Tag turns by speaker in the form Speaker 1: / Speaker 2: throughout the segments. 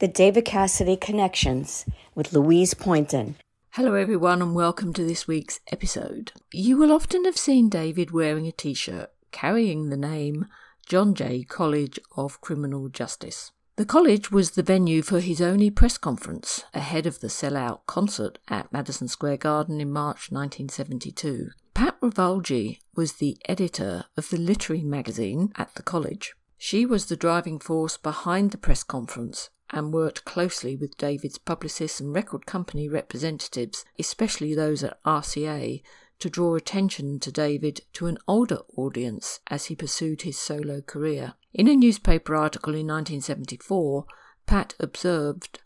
Speaker 1: The David Cassidy Connections with Louise Poynton.
Speaker 2: Hello, everyone, and welcome to this week's episode. You will often have seen David wearing a t shirt carrying the name John Jay College of Criminal Justice. The college was the venue for his only press conference ahead of the sellout concert at Madison Square Garden in March 1972. Pat Ravalgi was the editor of the literary magazine at the college. She was the driving force behind the press conference and worked closely with David's publicists and record company representatives, especially those at RCA, to draw attention to David to an older audience as he pursued his solo career. In a newspaper article in 1974, Pat observed,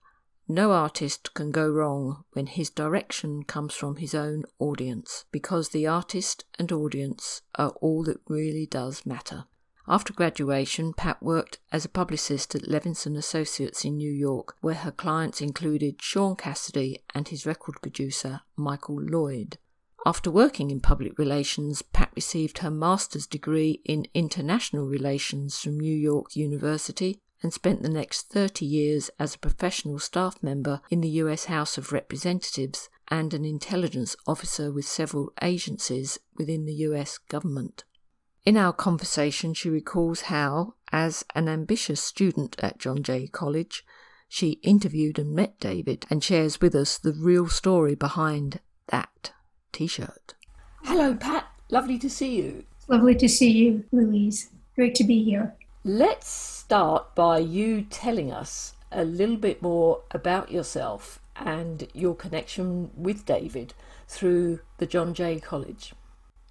Speaker 2: No artist can go wrong when his direction comes from his own audience, because the artist and audience are all that really does matter. After graduation, Pat worked as a publicist at Levinson Associates in New York, where her clients included Shaun Cassidy and his record producer, Michael Lloyd. After working in public relations, Pat received her master's degree in international relations from New York University and spent the next 30 years as a professional staff member in the US House of Representatives and an intelligence officer with several agencies within the US government. In our conversation, she recalls how, as an ambitious student at John Jay College, she interviewed and met David and shares with us the real story behind that t shirt. Hello, Pat. Lovely to see you.
Speaker 3: Lovely to see you, Louise. Great to be here.
Speaker 2: Let's start by you telling us a little bit more about yourself and your connection with David through the John Jay College.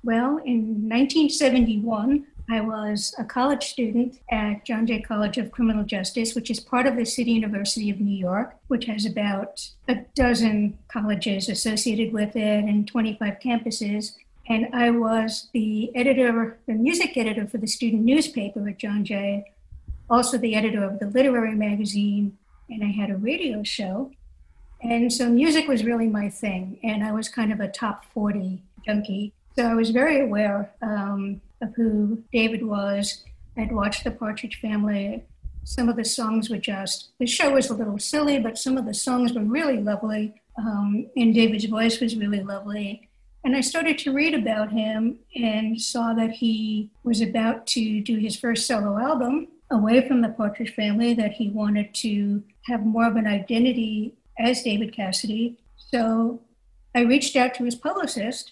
Speaker 3: Well, in 1971, I was a college student at John Jay College of Criminal Justice, which is part of the City University of New York, which has about a dozen colleges associated with it and 25 campuses. And I was the editor, the music editor for the student newspaper at John Jay, also the editor of the literary magazine, and I had a radio show. And so music was really my thing, and I was kind of a top 40 junkie. So I was very aware um, of who David was. I'd watched The Partridge Family. Some of the songs were just, the show was a little silly, but some of the songs were really lovely. Um, and David's voice was really lovely. And I started to read about him and saw that he was about to do his first solo album away from the Partridge Family, that he wanted to have more of an identity as David Cassidy. So I reached out to his publicist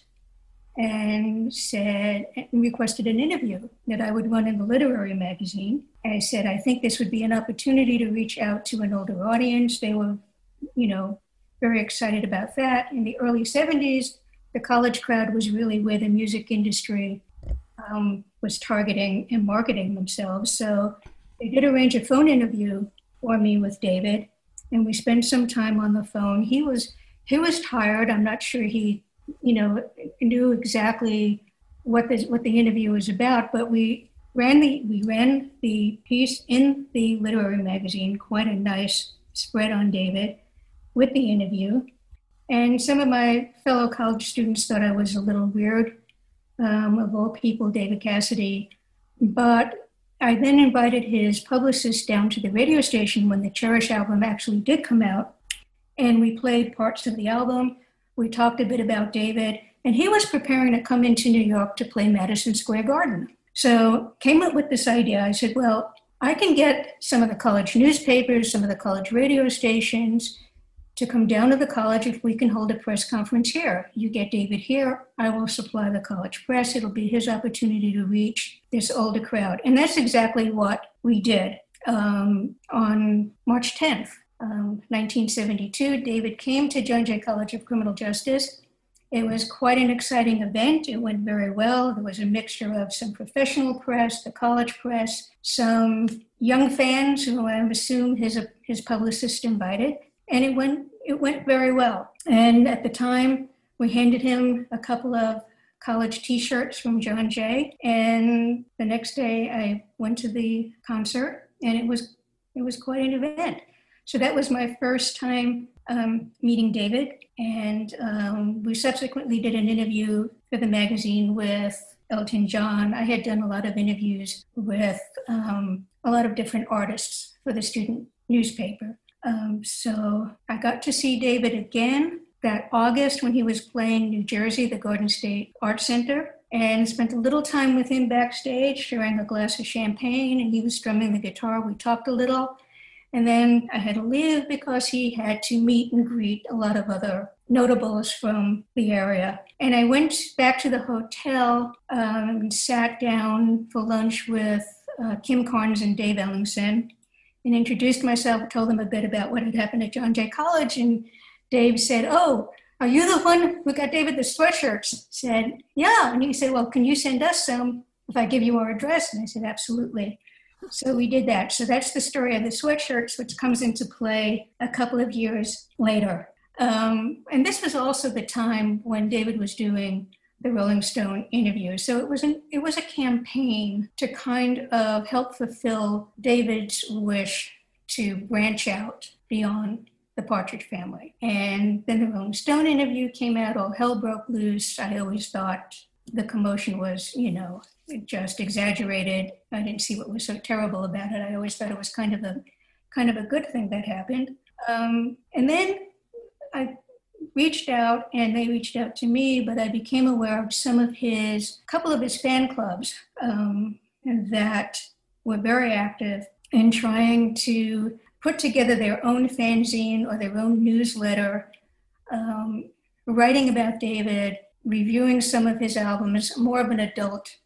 Speaker 3: and said and requested an interview that I would run in the literary magazine. I said I think this would be an opportunity to reach out to an older audience. They were, you know, very excited about that. In the early 70s, the college crowd was really where the music industry um, was targeting and marketing themselves. So they did arrange a phone interview for me with David, and we spent some time on the phone. He was he was tired. I'm not sure he you know, knew exactly what the what the interview was about, but we ran the we ran the piece in the literary magazine, quite a nice spread on David with the interview. And some of my fellow college students thought I was a little weird, um, of all people, David Cassidy. But I then invited his publicist down to the radio station when the Cherish album actually did come out. And we played parts of the album. We talked a bit about David, and he was preparing to come into New York to play Madison Square Garden. So came up with this idea. I said, well, I can get some of the college newspapers, some of the college radio stations to come down to the college if we can hold a press conference here. You get David here, I will supply the college press. It'll be his opportunity to reach this older crowd. And that's exactly what we did um, on March 10th. 1972, um, David came to John Jay College of Criminal Justice. It was quite an exciting event. It went very well. There was a mixture of some professional press, the college press, some young fans who I assume his, his publicist invited, and it went, it went very well. And at the time, we handed him a couple of college t-shirts from John Jay. And the next day I went to the concert and it was, it was quite an event. So that was my first time um, meeting David. And um, we subsequently did an interview for the magazine with Elton John. I had done a lot of interviews with um, a lot of different artists for the student newspaper. Um, so I got to see David again that August when he was playing New Jersey, the Garden State Art Center, and spent a little time with him backstage, sharing a glass of champagne, and he was strumming the guitar. We talked a little. And then I had to leave because he had to meet and greet a lot of other notables from the area. And I went back to the hotel um, and sat down for lunch with uh, Kim Carnes and Dave Ellingson and introduced myself, told them a bit about what had happened at John Jay College. And Dave said, Oh, are you the one who got David the sweatshirts? Said, Yeah. And he said, Well, can you send us some if I give you our address? And I said, Absolutely. So we did that. So that's the story of the sweatshirts, which comes into play a couple of years later. Um, and this was also the time when David was doing the Rolling Stone interview. So it was an, it was a campaign to kind of help fulfill David's wish to branch out beyond the Partridge Family. And then the Rolling Stone interview came out. All hell broke loose. I always thought the commotion was, you know, just exaggerated. I didn't see what was so terrible about it. I always thought it was kind of a kind of a good thing that happened. Um, and then I reached out and they reached out to me, but I became aware of some of his, a couple of his fan clubs um, that were very active in trying to put together their own fanzine or their own newsletter, um, writing about David, reviewing some of his albums, more of an adult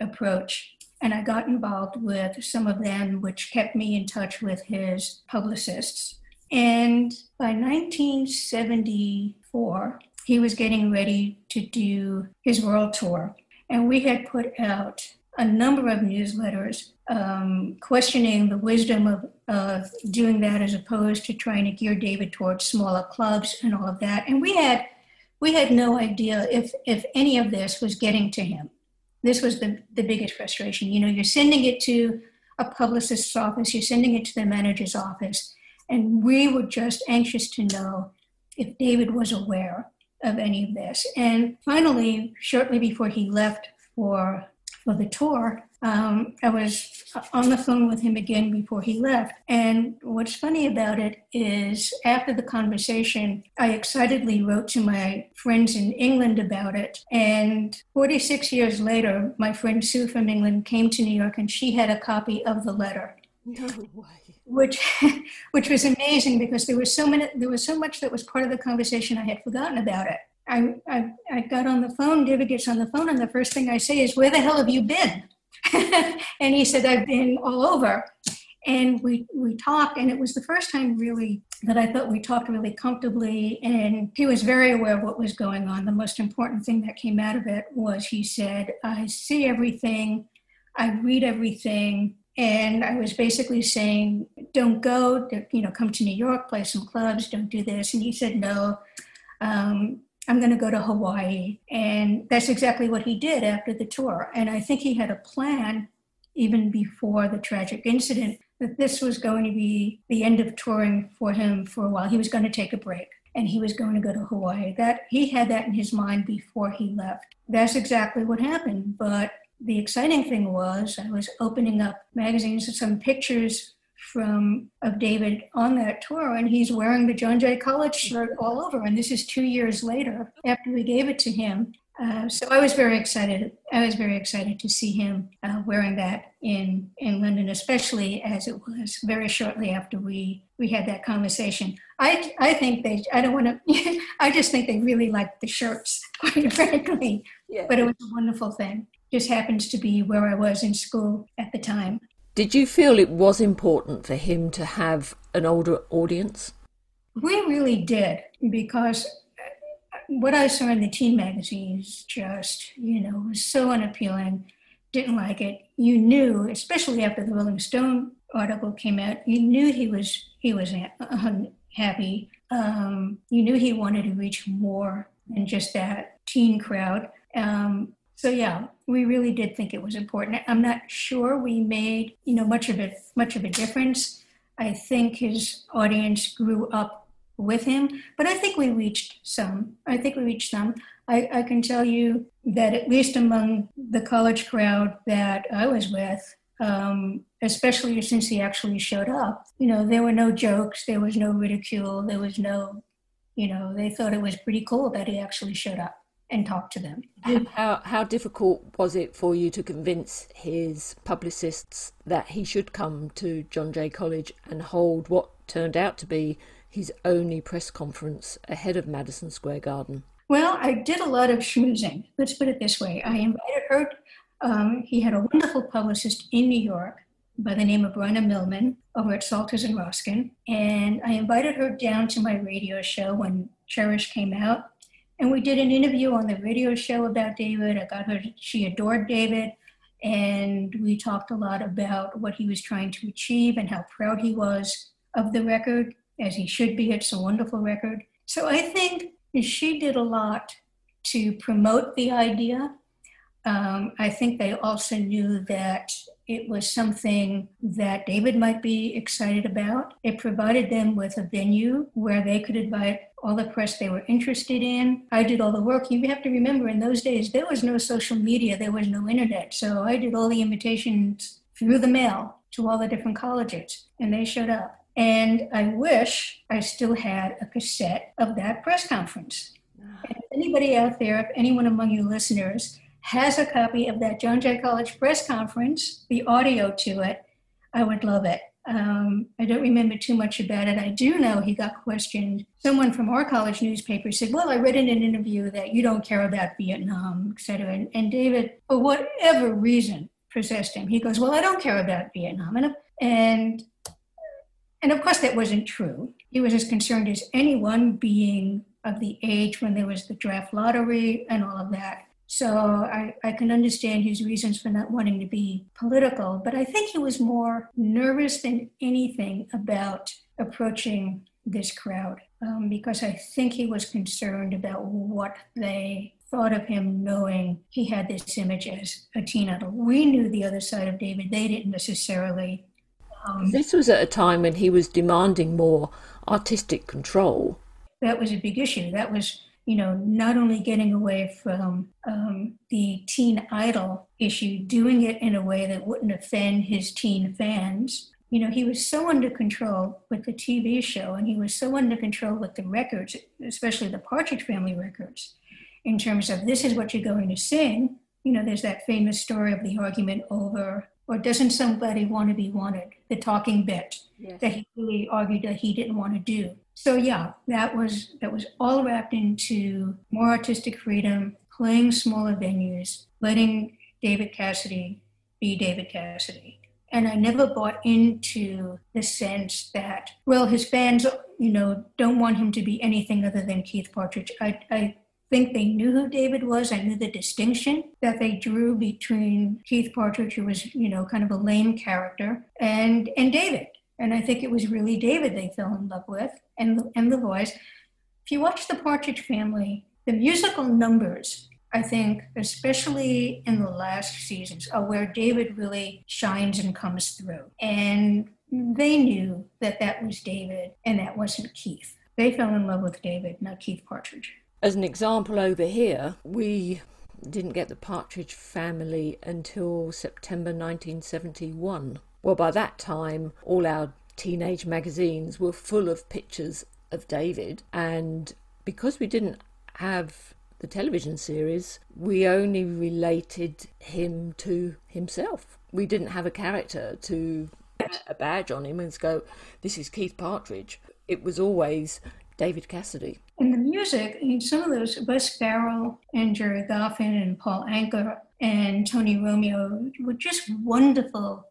Speaker 3: approach. And I got involved with some of them, which kept me in touch with his publicists. And by 1974, he was getting ready to do his world tour. And we had put out a number of newsletters um, questioning the wisdom of, of doing that as opposed to trying to gear David towards smaller clubs and all of that. And we had we had no idea if if any of this was getting to him. This was the, the biggest frustration. You know, you're sending it to a publicist's office, you're sending it to the manager's office, and we were just anxious to know if David was aware of any of this. And finally, shortly before he left for, for the tour, um, I was on the phone with him again before he left. And what's funny about it is after the conversation, I excitedly wrote to my friends in England about it. And 46 years later, my friend Sue from England came to New York and she had a copy of the letter. No way which which was amazing because there was so many there was so much that was part of the conversation I had forgotten about it. I, I, I got on the phone, David gets on the phone, and the first thing I say is, Where the hell have you been? and he said, I've been all over. And we, we talked, and it was the first time really that I thought we talked really comfortably. And he was very aware of what was going on. The most important thing that came out of it was he said, I see everything, I read everything, and I was basically saying, don't go, you know, come to New York, play some clubs, don't do this. And he said, no, um, I'm going to go to Hawaii. And that's exactly what he did after the tour. And I think he had a plan even before the tragic incident that this was going to be the end of touring for him for a while. He was going to take a break and he was going to go to Hawaii. That he had that in his mind before he left. That's exactly what happened. But the exciting thing was I was opening up magazines and some pictures from of David on that tour, and he's wearing the John Jay College shirt all over. And this is two years later after we gave it to him. Uh, so I was very excited. I was very excited to see him uh, wearing that in in London, especially as it was very shortly after we we had that conversation. I I think they. I don't want to. I just think they really liked the shirts, quite frankly. Yeah. But it was a wonderful thing just happens to be where I was in school at the time.
Speaker 2: Did you feel it was important for him to have an older audience?
Speaker 3: We really did because what I saw in the teen magazines just, you know, was so unappealing. Didn't like it. You knew, especially after the Rolling Stone article came out, you knew he was he was unhappy. Um, you knew he wanted to reach more than just that teen crowd. Um, so yeah, we really did think it was important. I'm not sure we made you know much of it much of a difference. I think his audience grew up with him, but I think we reached some. I think we reached some. I, I can tell you that at least among the college crowd that I was with, um, especially since he actually showed up. You know, there were no jokes, there was no ridicule, there was no, you know, they thought it was pretty cool that he actually showed up and talked to them.
Speaker 2: How how difficult was it for you to convince his publicists that he should come to John Jay College and hold what turned out to be his only press conference ahead of Madison Square Garden?
Speaker 3: Well, I did a lot of schmoozing. Let's put it this way: I invited her. Um, he had a wonderful publicist in New York by the name of Bryna Millman over at Solters and Roskin. and I invited her down to my radio show when Cherish came out and we did an interview on the radio show about David. I got her, she adored David. And we talked a lot about what he was trying to achieve and how proud he was of the record, as he should be. It's a wonderful record. So I think she did a lot to promote the idea. Um, I think they also knew that it was something that David might be excited about. It provided them with a venue where they could invite all the press they were interested in. I did all the work. You have to remember, in those days, there was no social media, there was no internet. So I did all the invitations through the mail to all the different colleges, and they showed up. And I wish I still had a cassette of that press conference. If anybody out there, if anyone among you listeners has a copy of that John Jay College press conference, the audio to it, I would love it. Um, I don't remember too much about it. I do know he got questioned. Someone from our college newspaper said, Well, I read in an interview that you don't care about Vietnam, et cetera. And, and David, for whatever reason, possessed him. He goes, Well, I don't care about Vietnam. And, and, and of course, that wasn't true. He was as concerned as anyone being of the age when there was the draft lottery and all of that. So I, I can understand his reasons for not wanting to be political, but I think he was more nervous than anything about approaching this crowd um, because I think he was concerned about what they thought of him knowing he had this image as a teen idol. We knew the other side of David, they didn't necessarily.
Speaker 2: Um, this was at a time when he was demanding more artistic control.
Speaker 3: That was a big issue. That was you know, not only getting away from um, the teen idol issue, doing it in a way that wouldn't offend his teen fans. You know, he was so under control with the TV show and he was so under control with the records, especially the Partridge Family records, in terms of this is what you're going to sing. You know, there's that famous story of the argument over, or doesn't somebody want to be wanted? The talking bit yes. that he really argued that he didn't want to do. So yeah, that was that was all wrapped into more artistic freedom, playing smaller venues, letting David Cassidy be David Cassidy. And I never bought into the sense that, well, his fans, you know, don't want him to be anything other than Keith Partridge. I, I think they knew who David was. I knew the distinction that they drew between Keith Partridge, who was, you know, kind of a lame character, and and David. And I think it was really David they fell in love with and, and the voice. If you watch The Partridge Family, the musical numbers, I think, especially in the last seasons, are where David really shines and comes through. And they knew that that was David and that wasn't Keith. They fell in love with David, not Keith Partridge.
Speaker 2: As an example over here, we didn't get the Partridge family until September 1971. Well, by that time, all our teenage magazines were full of pictures of David, and because we didn't have the television series, we only related him to himself. We didn't have a character to put a badge on him and go, This is Keith Partridge. It was always David Cassidy.
Speaker 3: In the music, I mean, some of those, Wes Farrell and Gerry Goffin and Paul Anka and Tony Romeo were just wonderful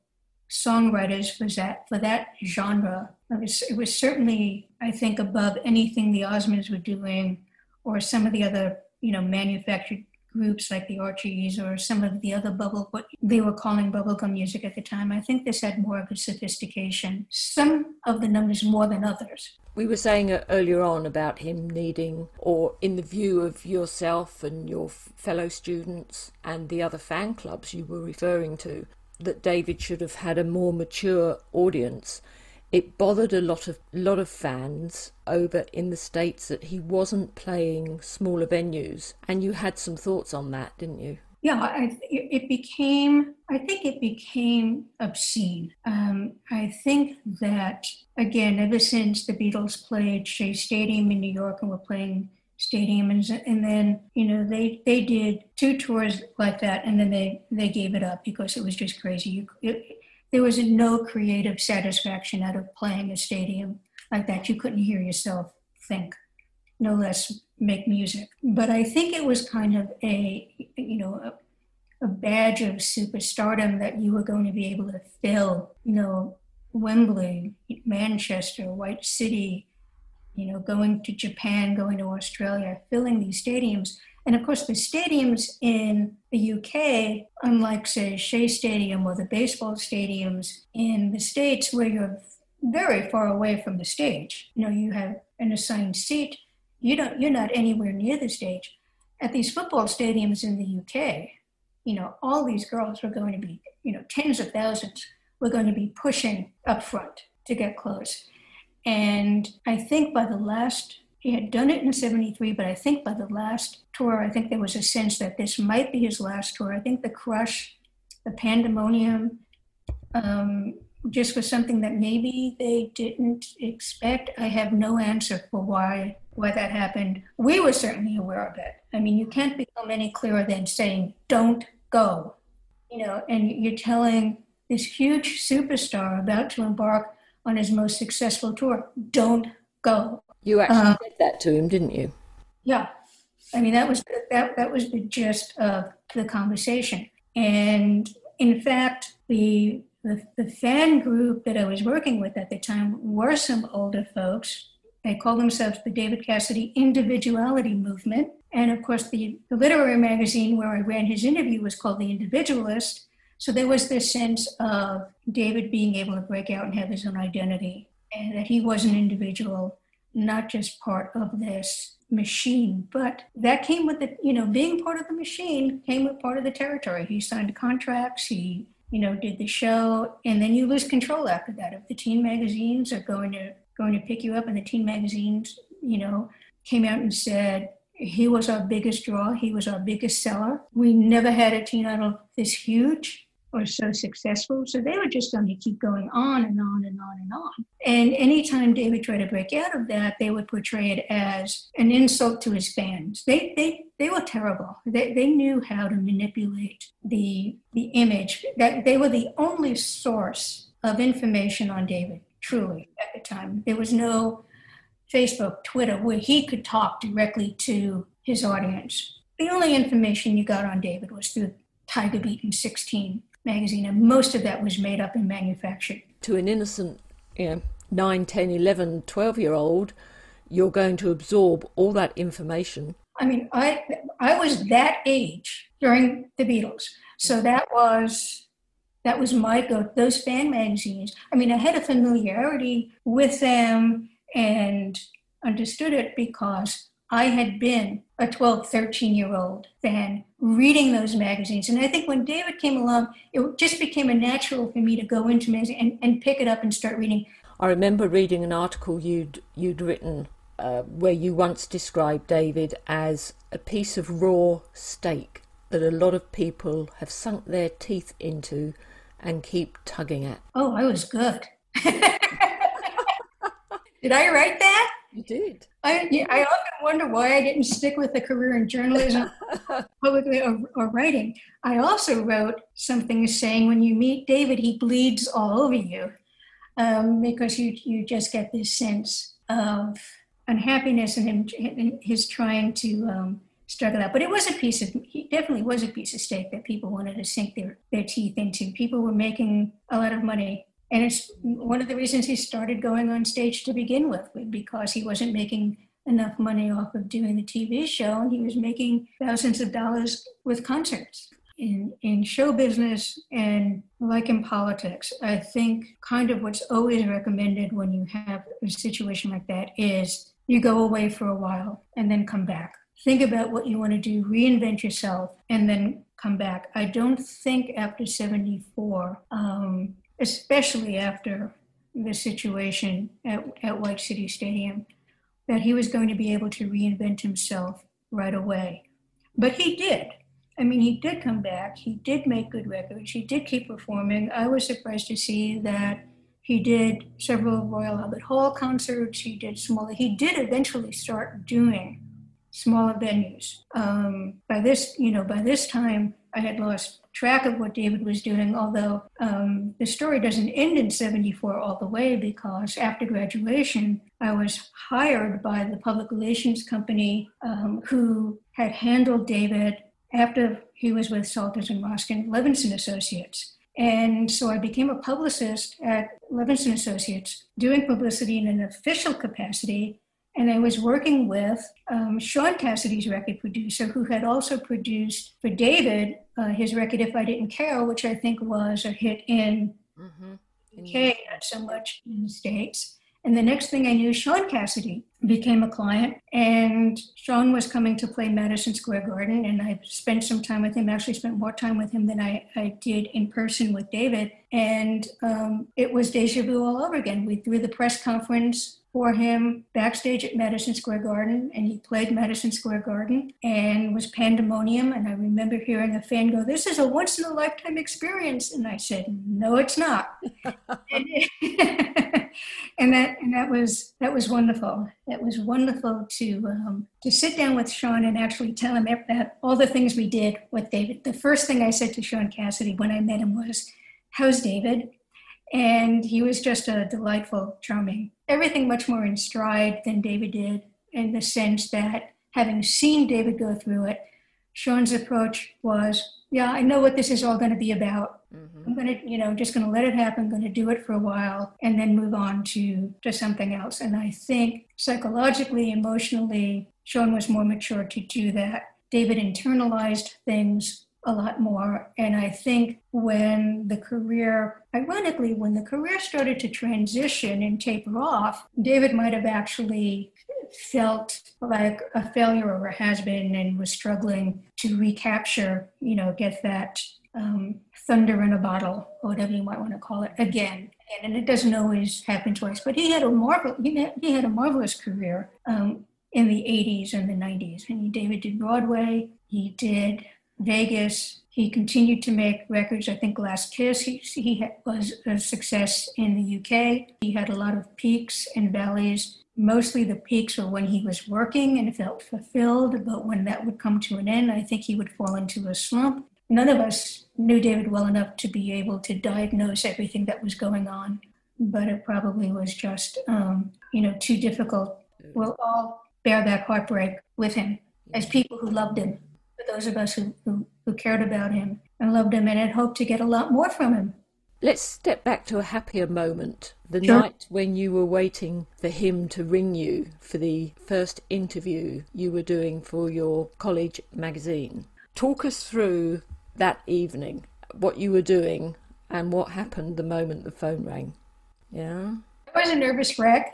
Speaker 3: songwriters for that for that genre. It was, it was certainly, I think, above anything the Osmonds were doing, or some of the other, you know, manufactured groups like the Archies or some of the other bubble, what they were calling bubblegum music at the time. I think this had more of a sophistication. Some of the numbers more than others.
Speaker 2: We were saying uh, earlier on about him needing, or in the view of yourself and your fellow students and the other fan clubs you were referring to, that David should have had a more mature audience. It bothered a lot of lot of fans over in the states that he wasn't playing smaller venues, and you had some thoughts on that, didn't you?
Speaker 3: yeah, I, it became, I think it became obscene. Um, I think that, again, ever since the Beatles played Shea Stadium in New York and were playing stadium and, and then you know they they did two tours like that and then they they gave it up because it was just crazy. You it, there was no creative satisfaction out of playing a stadium like that. You couldn't hear yourself think no less make music. But i think it was kind of a you know a, a badge of superstardom that you were going to be able to fill you know wembley manchester white city you know, going to Japan, going to Australia, filling these stadiums. And of course, the stadiums in the UK, unlike, say, Shea Stadium or the baseball stadiums in the States, where you're very far away from the stage, you know, you have an assigned seat, you don't, you're not anywhere near the stage. At these football stadiums in the UK, you know, all these girls were going to be, you know, tens of thousands were going to be pushing up front to get close. And I think by the last, he had done it in 73, but I think by the last tour, I think there was a sense that this might be his last tour. I think the crush, the pandemonium, um, just was something that maybe they didn't expect. I have no answer for why why that happened. We were certainly aware of it. I mean, you can't become any clearer than saying, "Don't go," you know, and you're telling this huge superstar about to embark on his most successful tour. Don't go.
Speaker 2: You actually uh, said that to him, didn't you?
Speaker 3: Yeah. I mean, that was that that was the gist of the conversation. And in fact, the, the the fan group that I was working with at the time were some older folks. They call themselves the David Cassidy Individuality Movement. And of course, the, the literary magazine where I ran his interview was called The Individualist. So there was this sense of David being able to break out and have his own identity, and that he was an individual, not just part of this machine. But that came with the, you know, being part of the machine came with part of the territory. He signed contracts, he, you know, did the show, and then you lose control after that. If the teen magazines are going to going to pick you up, and the teen magazines, you know, came out and said, he was our biggest draw. He was our biggest seller. We never had a teen idol this huge or so successful. So they were just going to keep going on and on and on and on. And anytime David tried to break out of that, they would portray it as an insult to his fans. They they they were terrible. They they knew how to manipulate the the image. That they were the only source of information on David, truly, at the time. There was no Facebook, Twitter, where he could talk directly to his audience. The only information you got on David was through Tiger Beat and 16 magazine, and most of that was made up and manufactured.
Speaker 2: To an innocent, you know, 9, 10, 11, 12 year old, you're going to absorb all that information.
Speaker 3: I mean, I I was that age during the Beatles, so that was that was my go. Those fan magazines. I mean, I had a familiarity with them and understood it because I had been a 12, 13 year old fan reading those magazines. And I think when David came along, it just became a natural for me to go into magazine and, and pick it up and start reading.
Speaker 2: I remember reading an article you'd, you'd written uh, where you once described David as a piece of raw steak that a lot of people have sunk their teeth into and keep tugging at.
Speaker 3: Oh, I was good. Did I write that?
Speaker 2: You did.
Speaker 3: I, yeah, I often wonder why I didn't stick with a career in journalism, publicly or, or, writing. I also wrote something saying when you meet David, he bleeds all over you um, because you you just get this sense of unhappiness and him and his trying to um, struggle out. But it was a piece of he definitely was a piece of steak that people wanted to sink their their teeth into. People were making a lot of money and it's one of the reasons he started going on stage to begin with, because he wasn't making enough money off of doing the TV show, and he was making thousands of dollars with concerts. In, in show business and like in politics, I think kind of what's always recommended when you have a situation like that is you go away for a while and then come back. Think about what you want to do, reinvent yourself, and then come back. I don't think after 74, um, especially after the situation at, at White City Stadium, that he was going to be able to reinvent himself right away. But he did. I mean, he did come back. He did make good records. He did keep performing. I was surprised to see that he did several Royal Albert Hall concerts. He did smaller. He did eventually start doing smaller venues. Um, by this, you know, by this time, I had lost track of what David was doing, although um, the story doesn't end in 74 all the way because after graduation, I was hired by the public relations company um, who had handled David after he was with Solters and Roskin Levinson Associates. And so I became a publicist at Levinson Associates, doing publicity in an official capacity and I was working with um, Shaun Cassidy's record producer, who had also produced for David uh, his record "If I Didn't Care," which I think was a hit in mm-hmm. UK, not so much in the States. And the next thing I knew, Shaun Cassidy became a client, and Shaun was coming to play Madison Square Garden, and I spent some time with him. Actually, spent more time with him than I, I did in person with David, and um, it was deja vu all over again. We threw the press conference for him backstage at Madison Square Garden, and he played Madison Square Garden and was pandemonium. And I remember hearing a fan go, "This is a once in a lifetime experience," and I said, "No, it's not." and, that and that was that was wonderful. That was wonderful to um, to sit down with Shaun and actually tell him that all the things we did with David. The first thing I said to Shaun Cassidy when I met him was, "How's David?" And he was just a delightful, charming, everything much more in stride than David did, in the sense that having seen David go through it, Shaun's approach was, yeah, I know what this is all going to be about. Mm-hmm. I'm going to, you know, just going to let it happen, I'm going to do it for a while and then move on to, to something else. And I think psychologically, emotionally, Shaun was more mature to do that. David internalized things a lot more. And I think when the career, ironically, when the career started to transition and taper off, David might have actually felt like a failure or a has been and was struggling to recapture, you know, get that um, thunder in a bottle, or whatever you might want to call it, again. And it doesn't always happen twice, but he had a marvel, he had, a marvelous career um, in the 80s and the 90s. And David did Broadway, he did Vegas. He continued to make records. I think Last Kiss, he, he was a success in the UK. He had a lot of peaks and valleys. Mostly the peaks were when he was working and felt fulfilled, but when that would come to an end, I think he would fall into a slump. None of us knew David well enough to be able to diagnose everything that was going on, but it probably was just, um, you know, too difficult. We'll all bear that heartbreak with him as people who loved him those of us who, who, who cared about him and loved him and had hoped to get a lot more from him.
Speaker 2: Let's step back to a happier moment. The sure. night when you were waiting for him to ring you for the first interview you were doing for your college magazine. Talk us through that evening, what you were doing, and what happened the moment the phone rang. Yeah?
Speaker 3: I was a nervous wreck.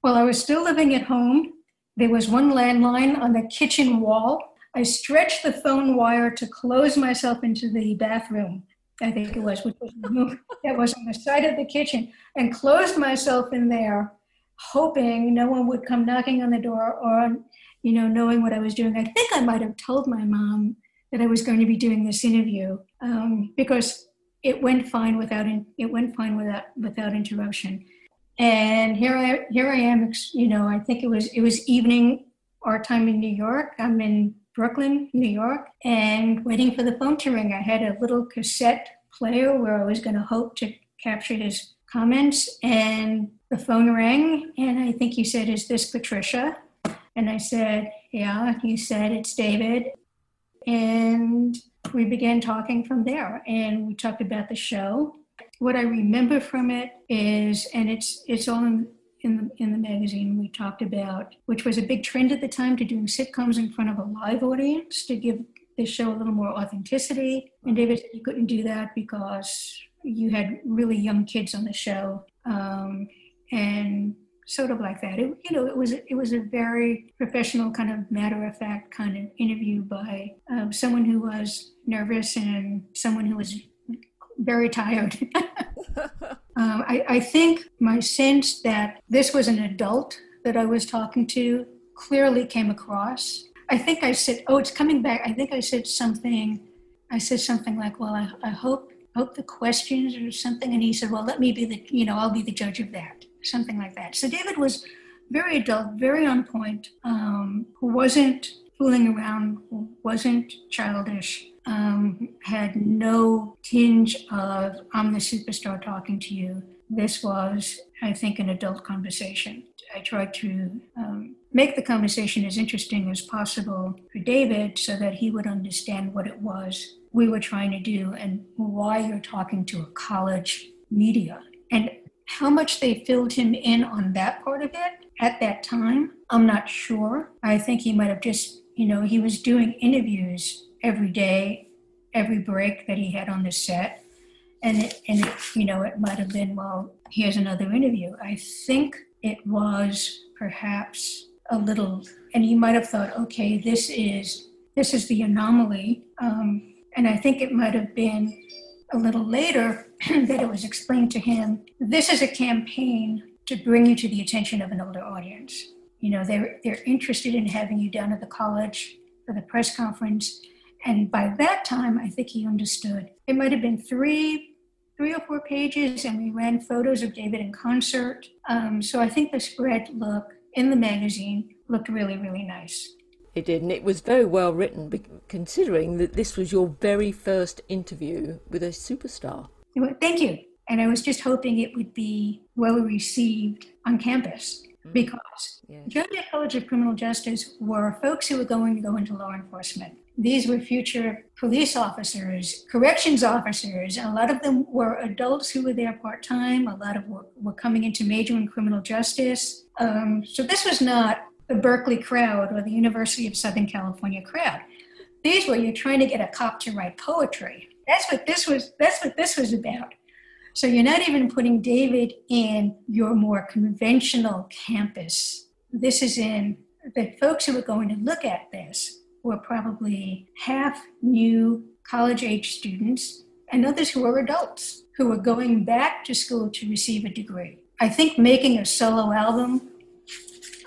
Speaker 3: While I was still living at home, there was one landline on the kitchen wall I stretched the phone wire to close myself into the bathroom. I think it was, which was that was on the side of the kitchen, and closed myself in there, hoping no one would come knocking on the door or, you know, knowing what I was doing. I think I might have told my mom that I was going to be doing this interview um, because it went fine without it went fine without without interruption. And here I here I am. You know, I think it was it was evening our time in New York. I'm in Brooklyn, New York, and waiting for the phone to ring. I had a little cassette player where I was going to hope to capture his comments, and the phone rang, and I think he said, Is this Patricia? And I said, Yeah. He said, It's David. And we began talking from there, and we talked about the show. What I remember from it is, and it's it's all in the, in the magazine we talked about, which was a big trend at the time to doing sitcoms in front of a live audience to give the show a little more authenticity. And David said you couldn't do that because you had really young kids on the show. Um, and sort of like that. It, you know, it was it was a very professional kind of matter of fact kind of interview by um, someone who was nervous and someone who was very tired. um, I, I think my sense that this was an adult that I was talking to clearly came across. I think I said, oh, it's coming back. I think I said something. I said something like, well, I, I hope hope the questions or something. And he said, well, let me be the, you know, I'll be the judge of that, something like that. So David was very adult, very on point, um, who wasn't fooling around, who wasn't childish, um, had no tinge of, I'm the superstar talking to you. This was, I think, an adult conversation. I tried to um, make the conversation as interesting as possible for David so that he would understand what it was we were trying to do and why you're talking to a college media. And how much they filled him in on that part of it at that time, I'm not sure. I think he might have just, you know, he was doing interviews every day, every break that he had on the set. And it, and it, you know, it might have been, well, here's another interview. I think it was perhaps a little, and he might have thought, okay, this is this is the anomaly. Um, and I think it might have been a little later that it was explained to him this is a campaign to bring you to the attention of an older audience. You know, they're, they're interested in having you down at the college for the press conference. And by that time, I think he understood. It might have been three, three or four pages, and we ran photos of David in concert. Um, so I think the spread look in the magazine looked really, really nice.
Speaker 2: It did, and it was very well written, considering that this was your very first interview with a superstar.
Speaker 3: Thank you. And I was just hoping it would be well received on campus. Because yes. Jay College of Criminal Justice were folks who were going to go into law enforcement. These were future police officers, corrections officers, and a lot of them were adults who were there part time. A lot of were, were coming into major in criminal justice. Um, so this was not the Berkeley crowd or the University of Southern California crowd. These were you're trying to get a cop to write poetry. That's what this was. That's what this was about. So you're not even putting David in your more conventional campus. This is in the folks who are going to look at this were probably half new college age students and others who are adults who are going back to school to receive a degree. I think making a solo album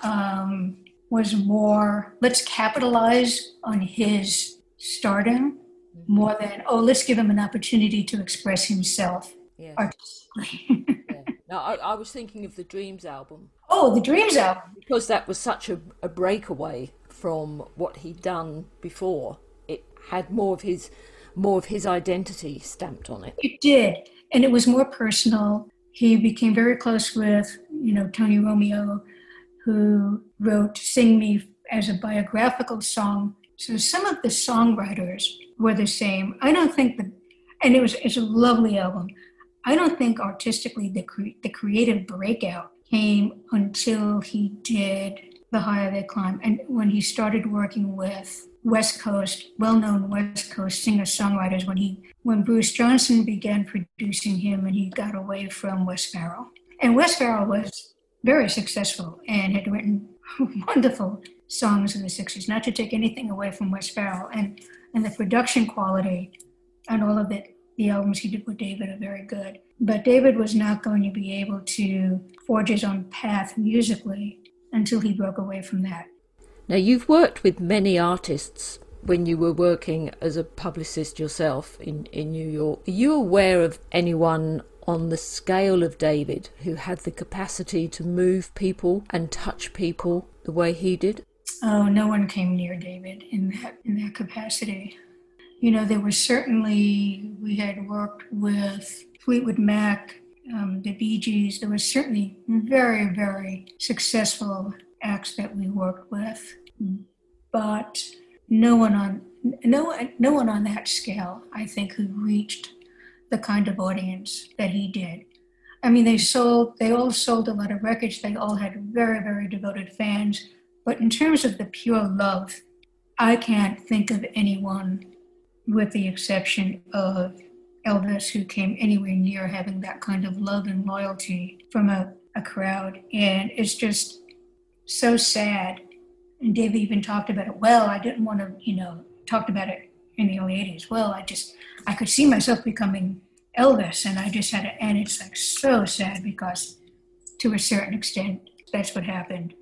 Speaker 3: um, was more let's capitalize on his stardom more than oh let's give him an opportunity to express himself yes. artistically.
Speaker 2: yeah. Now I, I, was thinking of the Dreams album.
Speaker 3: Oh, the Dreams album
Speaker 2: because that was such a, a breakaway from what he'd done before. It had more of his more of his identity stamped on it.
Speaker 3: It did, and it was more personal. He became very close with you know Tony Romeo who wrote Sing Me as a biographical song. So some of the songwriters were the same. I don't think that, and it was it's a lovely album. I don't think artistically the cre- the creative breakout came until he did The Higher They Climb, and when he started working with West Coast, well-known West Coast singer-songwriters, when he when Bruce Johnston began producing him, and he got away from Wes Farrell. And Wes Farrell was very successful and had written wonderful songs in the 60s, not to take anything away from Wes Farrell. And, and the production quality and all of it, the albums he did with David are very good. But David was not going to be able to forge his own path musically until he broke away from that.
Speaker 2: Now, you've worked with many artists when you were working as a publicist yourself in, in New York. Are you aware of anyone on the scale of David, who had the capacity to move people and touch people the way he did?
Speaker 3: Oh, no one came near David in that in that capacity. You know, there were certainly we had worked with Fleetwood Mac, um, the Bee Gees. There were certainly very, very successful acts that we worked with, but no one on no no one on that scale. I think who reached the kind of audience that he did. I mean, they sold, they all sold a lot of records. They all had very, very devoted fans. But in terms of the pure love, I can't think of anyone, with the exception of Elvis, who came anywhere near having that kind of love and loyalty from a, a crowd. And it's just so sad. And David even talked about it. Well, I didn't want to, you know, talked about it in the early 80s. Well, I just, I could see myself becoming Elvis, and I just had to, and it's like so sad because to a certain extent, that's what happened.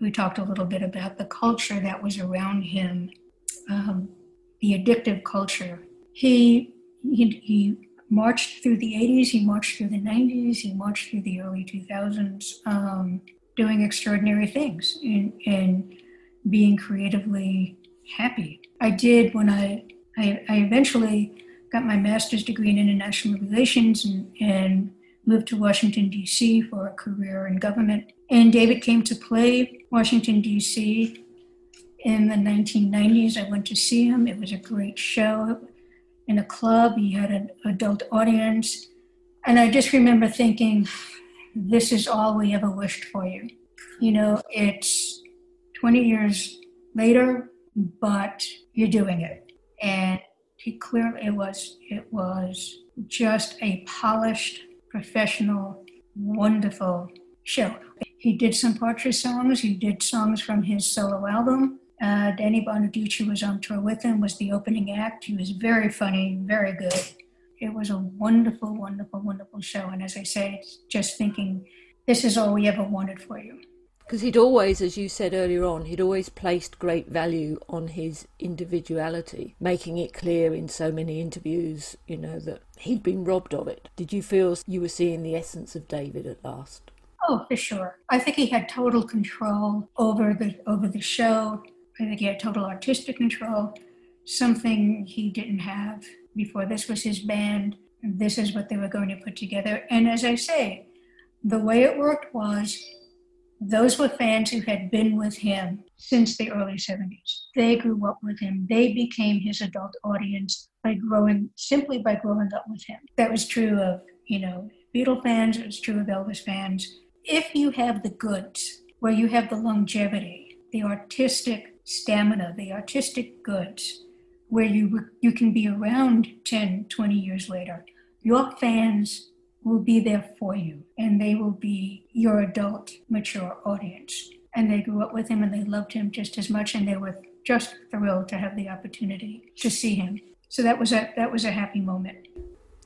Speaker 3: we talked a little bit about the culture that was around him, um, the addictive culture. He, he, he marched through the 80s, he marched through the 90s, he marched through the early 2000s, um, doing extraordinary things and, and being creatively happy. I did when I, I, I eventually got my master's degree in international relations and, and moved to Washington, D.C. for a career in government. And David came to play Washington, D.C. in the 1990s. I went to see him. It was a great show in a club. He had an adult audience. And I just remember thinking, this is all we ever wished for you. You know, it's 20 years later, but you're doing it. And he clearly it was it was just a polished, professional, wonderful show. He did some Partridge songs. He did songs from his solo album. Uh, Danny Bonaduce was on tour with him. Was the opening act. He was very funny, very good. It was a wonderful, wonderful, wonderful show. And as I say, just thinking, this is all we ever wanted for you
Speaker 2: because he'd always, as you said earlier on, he'd always placed great value on his individuality, making it clear in so many interviews, you know, that he'd been robbed of it. Did you feel you were seeing the essence of David at last?
Speaker 3: Oh, for sure. I think he had total control over the over the show. I think he had total artistic control, something he didn't have before. This was his band. This is what they were going to put together. And as I say, the way it worked was those were fans who had been with him since the early 70s. They grew up with him. They became his adult audience by growing, simply by growing up with him. That was true of, you know, Beatle fans, it was true of Elvis fans. If you have the goods, where you have the longevity, the artistic stamina, the artistic goods, where you, you can be around 10, 20 years later, your fans will be there for you and they will be your adult, mature audience. And they grew up with him and they loved him just as much and they were just thrilled to have the opportunity to see him. So that was a that was a happy moment.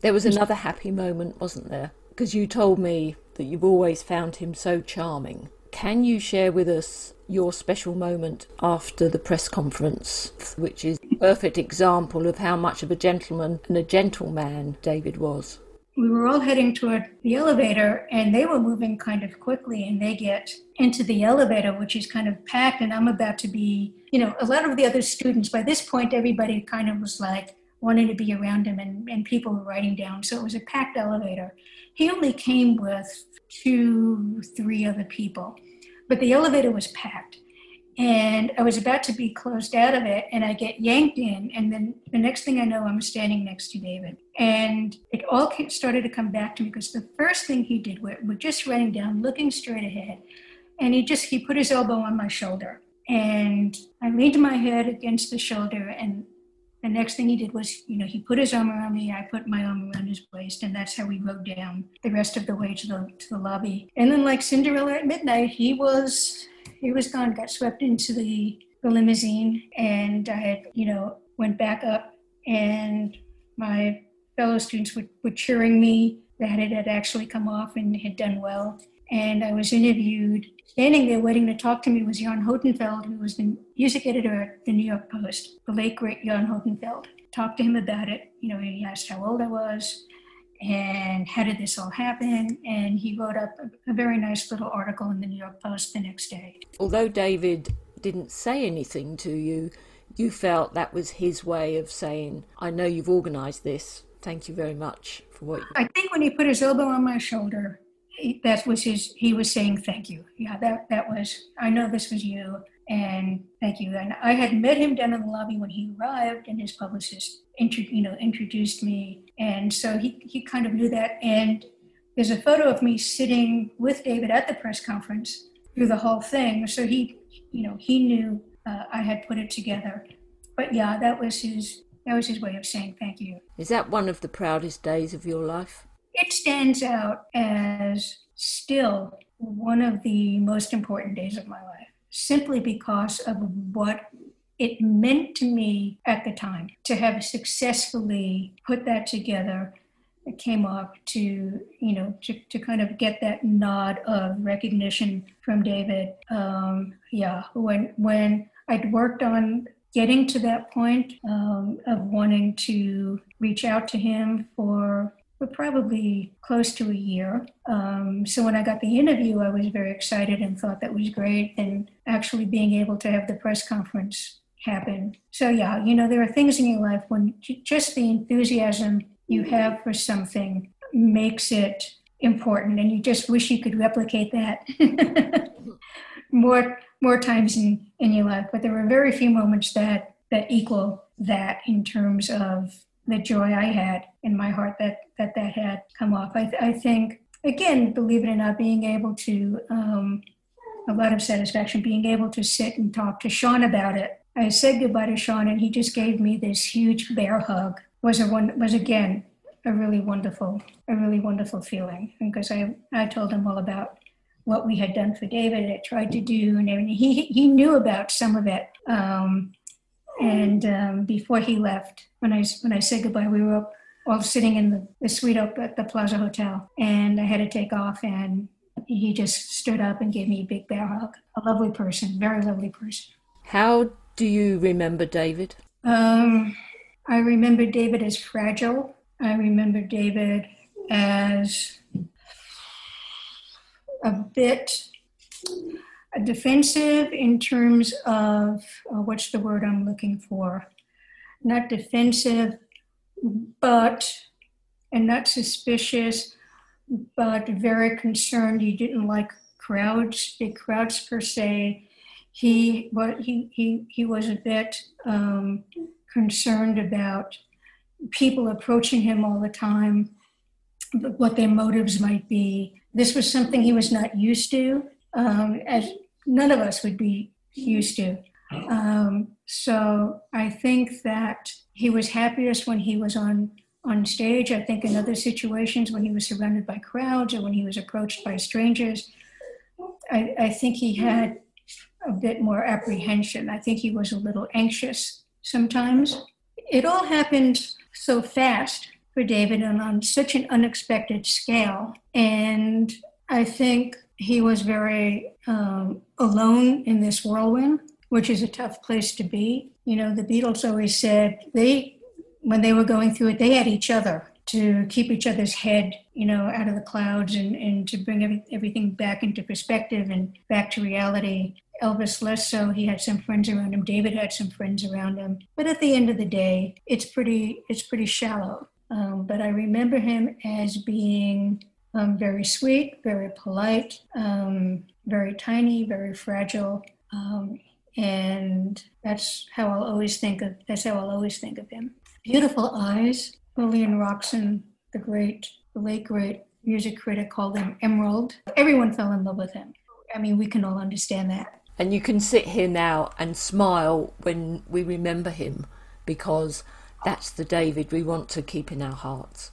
Speaker 2: There was another happy moment, wasn't there? Because you told me that you've always found him so charming. Can you share with us your special moment after the press conference, which is a perfect example of how much of a gentleman and a gentleman David was?
Speaker 3: we were all heading toward the elevator and they were moving kind of quickly and they get into the elevator which is kind of packed and i'm about to be you know a lot of the other students by this point everybody kind of was like wanting to be around him and, and people were writing down so it was a packed elevator he only came with two three other people but the elevator was packed. And I was about to be closed out of it, and I get yanked in, and then the next thing I know, I'm standing next to David, and it all started to come back to me because the first thing he did was, just running down, looking straight ahead, and he just he put his elbow on my shoulder, and I leaned my head against the shoulder, and the next thing he did was, you know, he put his arm around me, I put my arm around his waist, and that's how we rode down the rest of the way to the to the lobby. And then, like Cinderella at midnight, he was he was gone, got swept into the, the limousine, and I had, you know, went back up, and my fellow students were, were cheering me that it had actually come off and had done well. And I was interviewed. Standing there waiting to talk to me was Jan Hodenfield, who was the music editor at the New York Post, the late great Jan Hodenfield. Talked to him about it. You know, he asked how old I was and how did this all happen? And he wrote up a, a, very nice little article in the New York Post the next day.
Speaker 2: Although David didn't say anything to you, you felt that was his way of saying, I know you've organised this. Thank you very much for what you.
Speaker 3: I think when he put his elbow on my shoulder, that was his, he was saying thank you. Yeah, that, that was, I know this was you and thank you. And I had met him down in the lobby when he arrived, and his publicist, you know, introduced me, and so he he kind of knew that. And there's a photo of me sitting with David at the press conference through the whole thing. So he, you know, he knew uh, I had put it together. But yeah, that was his that was his way of saying thank you.
Speaker 2: Is that one of the proudest days of your life?
Speaker 3: It stands out as still one of the most important days of my life simply because of what it meant to me at the time to have successfully put that together It came up to you know to, to kind of get that nod of recognition from David. Um, yeah, when when I'd worked on getting to that point um, of wanting to reach out to him for for probably close to a year. Um, so when I got the interview, I was very excited and thought that was great. And actually being able to have the press conference happen. So yeah, you know, there are things in your life when just the enthusiasm you have for something makes it important, and you just wish you could replicate that more more times in in your life. But there were very few moments that that equal that in terms of the joy I had in my heart that that that had come off. I, I think again, believe it or not, being able to um, a lot of satisfaction being able to sit and talk to Shaun about it. I said goodbye to Shaun, and he just gave me this huge bear hug. Was a one was again a really wonderful a really wonderful feeling because I I told him all about what we had done for David. I tried to do and. He he knew about some of it. Um, and um, before he left, when I when I said goodbye, we were all sitting in the, the suite up at the Plaza Hotel, and I had to take off, and he just stood up and gave me a big bear hug. A lovely person, very lovely person.
Speaker 2: How do you remember David?
Speaker 3: Um, I remember David as fragile. I remember David as a bit defensive in terms of uh, what's the word I'm looking for? Not defensive, but, and not suspicious, but very concerned. He didn't like crowds, big crowds per se. He, but he, he, he was a bit um, concerned about people approaching him all the time, what their motives might be. This was something he was not used to, um, as none of us would be used to. Um, so I think that he was happiest when he was on on stage. I think in other situations when he was surrounded by crowds or when he was approached by strangers, I, I think he had a bit more apprehension. I think he was a little anxious sometimes. It all happened so fast for David and on such an unexpected scale. And I think he was very um, alone in this whirlwind, which is a tough place to be. You know, the Beatles always said they, when they were going through it, they had each other to keep each other's head, you know, out of the clouds and, and to bring every, everything back into perspective and back to reality. Elvis less so. He had some friends around him. David had some friends around him. But at the end of the day, it's pretty it's pretty shallow. Um, but I remember him as being um, very sweet, very polite, um, very tiny, very fragile. Um, and that's how I'll always think of. That's how I'll always think of him. Beautiful eyes. Lillian Roxon, the great, the late great music critic, called him Emerald. Everyone fell in love with him. I mean, we can all understand that.
Speaker 2: And you can sit here now and smile when we remember him because that's the David we want to keep in our hearts.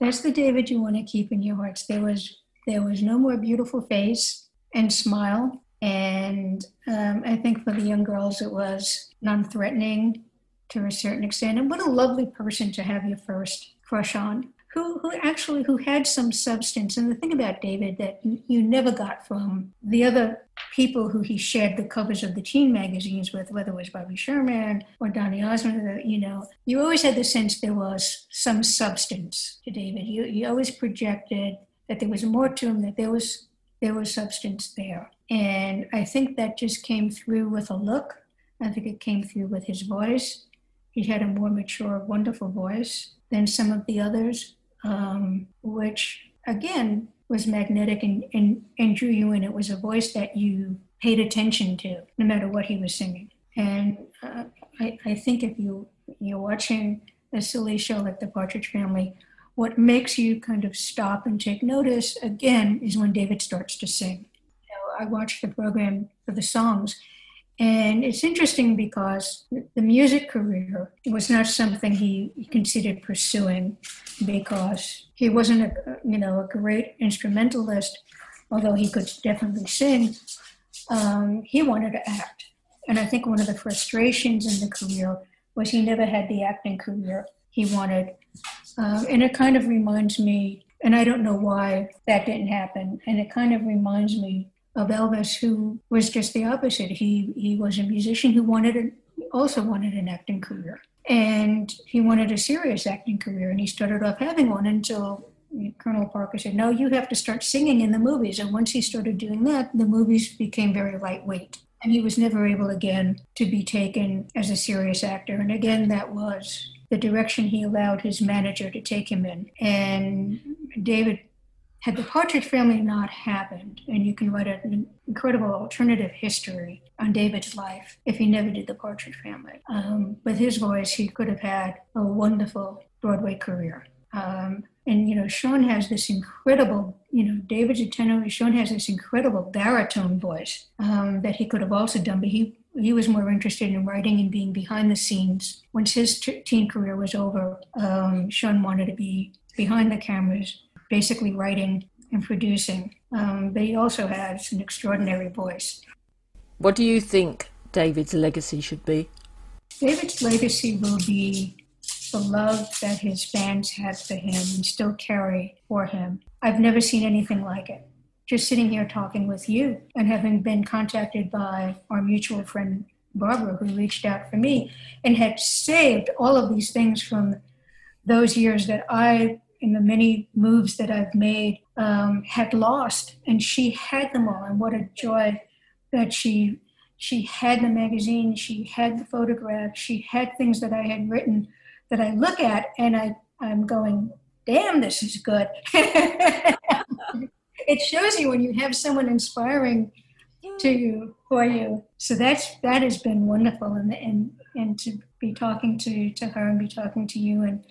Speaker 3: That's the David you want to keep in your hearts. There was there was no more beautiful face and smile, and um, I think for the young girls it was non-threatening to a certain extent. And what a lovely person to have your first crush on who, who actually who had some substance. And the thing about David that you, you never got from the other people who he shared the covers of the teen magazines with, whether it was Bobby Sherman or Donny Osmond, you know, you always had the sense there was some substance to David. You, you always projected that there was more to him, that there was there was substance there. And I think that just came through with a look. I think it came through with his voice. He had a more mature, wonderful voice than some of the others um, which again was magnetic and, and, and drew you in. It was a voice that you paid attention to, no matter what he was singing. And uh, I, I think if you you're watching a silly show like The Partridge Family, what makes you kind of stop and take notice again is when David starts to sing. You know, I watched the program for the songs, and it's interesting because the music career was not something he considered pursuing because he wasn't a you know a great instrumentalist, although he could definitely sing. Um, he wanted to act, and I think one of the frustrations in the career was he never had the acting career he wanted. Um, and it kind of reminds me, and I don't know why that didn't happen, and it kind of reminds me of Elvis, who was just the opposite. He he was a musician who wanted a, also wanted an acting career, and he wanted a serious acting career, and he started off having one until Colonel Parker said, "No, you have to start singing in the movies." And once he started doing that, the movies became very lightweight, and he was never able again to be taken as a serious actor. And again, that was the direction he allowed his manager to take him in. And David, had the Partridge Family not happened, and you can write an incredible alternative history on David's life if he never did the Partridge Family. Um, with his voice, he could have had a wonderful Broadway career. Um, and you know, Shaun has this incredible, you know, David's a tenor. Shaun has this incredible baritone voice um, that he could have also done, but he he was more interested in writing and being behind the scenes. Once his t- teen career was over, um, Shaun wanted to be behind the cameras, basically writing and producing. Um, but he also has an extraordinary voice.
Speaker 2: What do you think David's legacy should be?
Speaker 3: David's legacy will be the love that his fans had for him and still carry for him. I've never seen anything like it just sitting here talking with you and having been contacted by our mutual friend Barbara, who reached out for me and had saved all of these things from those years that I, in the many moves that I've made, um, had lost. And she had them all. And what a joy that she she had the magazine, she had the photographs, she had things that I had written that I look at and I, I'm going, damn, this is good. it shows you when you have someone inspiring to you for you. So that's that has been wonderful, and and and to be talking to to her and be talking to you and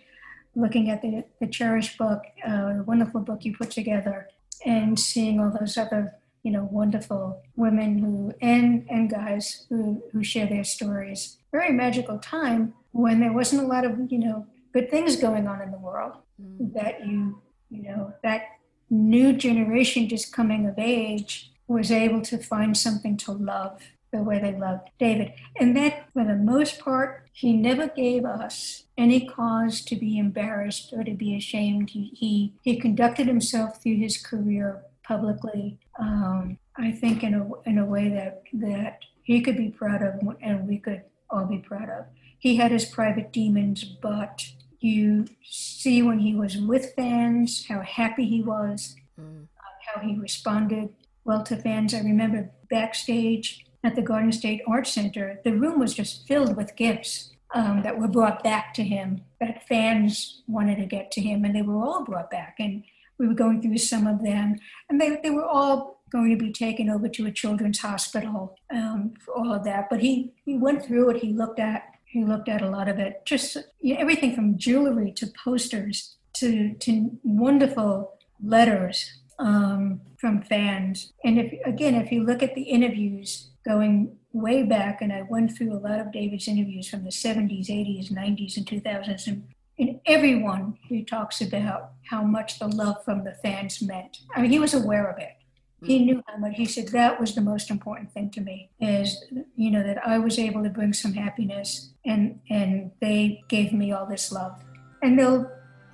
Speaker 3: looking at the the cherished book, uh, the wonderful book you put together, and seeing all those other you know wonderful women who and and guys who who share their stories. Very magical time when there wasn't a lot of you know good things going on in the world mm. that you you know that new generation just coming of age was able to find something to love the way they loved David. And that, for the most part, he never gave us any cause to be embarrassed or to be ashamed. He, he, he conducted himself through his career publicly, um, I think, in a, in a way that, that he could be proud of and we could all be proud of. He had his private demons, but you see when he was with fans how happy he was, mm. how he responded well to fans. I remember backstage at the Garden State Art Center, the room was just filled with gifts um, that were brought back to him that fans wanted to get to him, and they were all brought back. And we were going through some of them, and they, they were all going to be taken over to a children's hospital um, for all of that. But he, he went through it, he looked at he looked at a lot of it, just you know, everything from jewelry to posters to, to wonderful letters um, from fans. And if again, if you look at the interviews going way back, and I went through a lot of David's interviews from the 70s, 80s, 90s, and 2000s, and in everyone he talks about how much the love from the fans meant. I mean, he was aware of it. He mm. knew how much he said that was the most important thing to me is you know that i was able to bring some happiness and and they gave me all this love. And there'll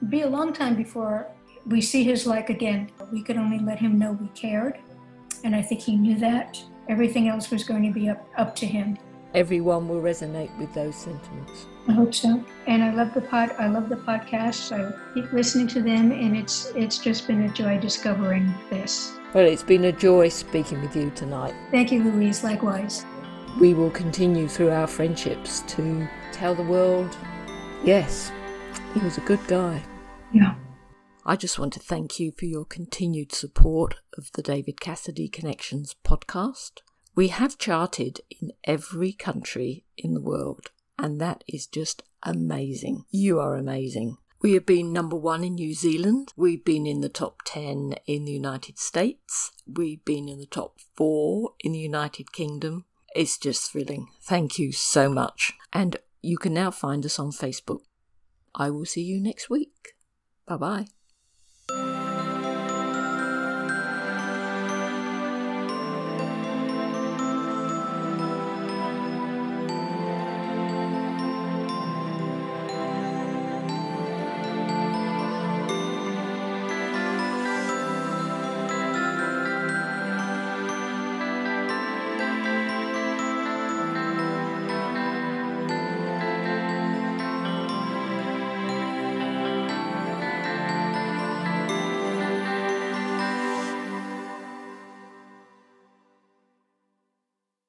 Speaker 3: be a long time before we see his like again. We could only let him know we cared and i think he knew that everything else was going to be up up to him
Speaker 2: everyone will resonate with those sentiments
Speaker 3: i hope so and i love the pod i love the podcasts i keep listening to them and it's it's just been a joy discovering this
Speaker 2: well, it's been a joy speaking with you tonight.
Speaker 3: Thank you, Louise. Likewise.
Speaker 2: We will continue through our friendships to tell the world yes, he was a good guy.
Speaker 3: Yeah.
Speaker 2: I just want to thank you for your continued support of the David Cassidy Connections podcast. We have charted in every country in the world, and that is just amazing. You are amazing. We have been number one in New Zealand. We've been in the top 10 in the United States. We've been in the top four in the United Kingdom. It's just thrilling. Thank you so much. And you can now find us on Facebook. I will see you next week. Bye bye.